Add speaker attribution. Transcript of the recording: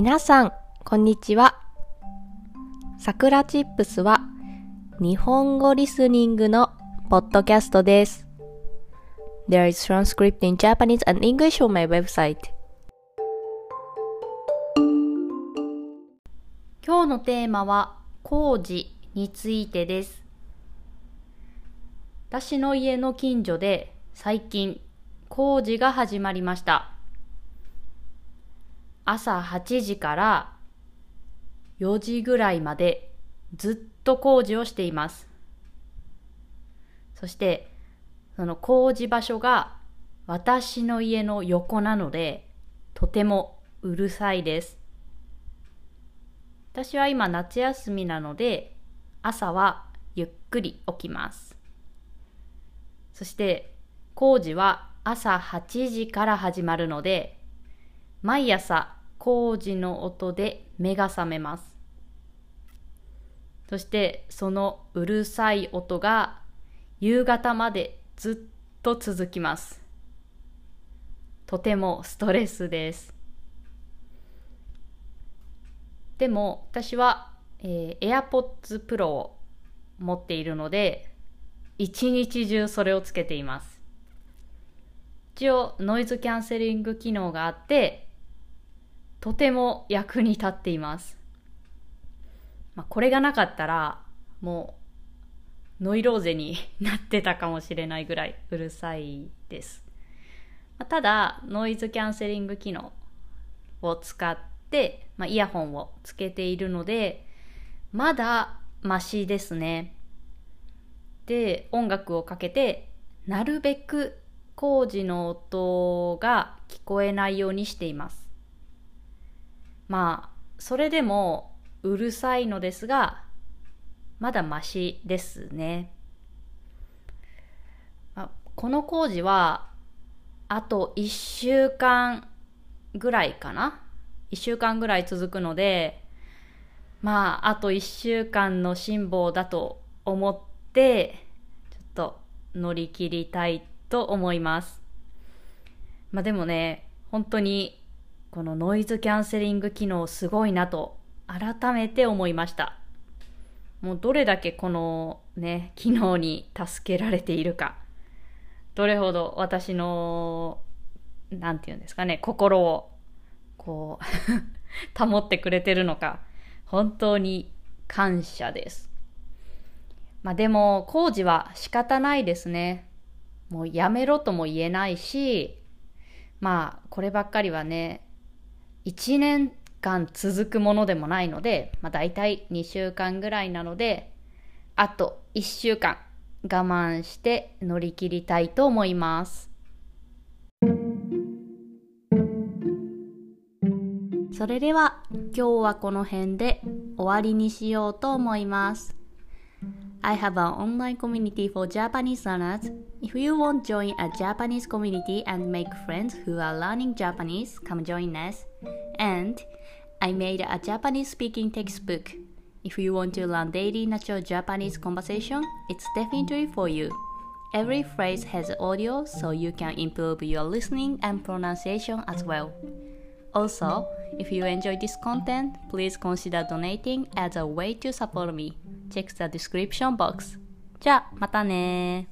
Speaker 1: 皆さん、こんにちは。さくらチップスは日本語リスニングのポッドキャストです。There is transcript in Japanese and English on my website. 今日のテーマは工事についてです。私の家の近所で最近工事が始まりました。朝8時から4時ぐらいまでずっと工事をしています。そして、その工事場所が私の家の横なので、とてもうるさいです。私は今夏休みなので、朝はゆっくり起きます。そして、工事は朝8時から始まるので、毎朝工事の音で目が覚めます。そしてそのうるさい音が夕方までずっと続きます。とてもストレスです。でも私は、えー、AirPods Pro を持っているので一日中それをつけています。一応ノイズキャンセリング機能があってとても役に立っています。まあ、これがなかったらもうノイローゼになってたかもしれないぐらいうるさいです。まあ、ただノイズキャンセリング機能を使って、まあ、イヤホンをつけているのでまだマシですね。で音楽をかけてなるべく工事の音が聞こえないようにしています。まあそれでもうるさいのですがまだマシですね。まこの工事はあと1週間ぐらいかな1週間ぐらい続くのでまああと1週間の辛抱だと思ってちょっと乗り切りたいと思います。まあでもね本当にこのノイズキャンセリング機能すごいなと改めて思いました。もうどれだけこのね、機能に助けられているか。どれほど私の、なんて言うんですかね、心を、こう、保ってくれてるのか。本当に感謝です。まあでも、工事は仕方ないですね。もうやめろとも言えないし、まあ、こればっかりはね、1年間続くものでもないので、まあ、大体2週間ぐらいなので、あと1週間我慢して乗り切りたいと思います。それでは今日はこの辺で終わりにしようと思います。I have an online community for Japanese learners. If you want to join a Japanese community and make friends who are learning Japanese, come join us. And I made a Japanese speaking textbook. If you want to learn daily natural Japanese conversation, it's definitely for you. Every phrase has audio so you can improve your listening and pronunciation as well. Also, if you enjoy this content, please consider donating as a way to support me. Check the description box. じゃあ、またね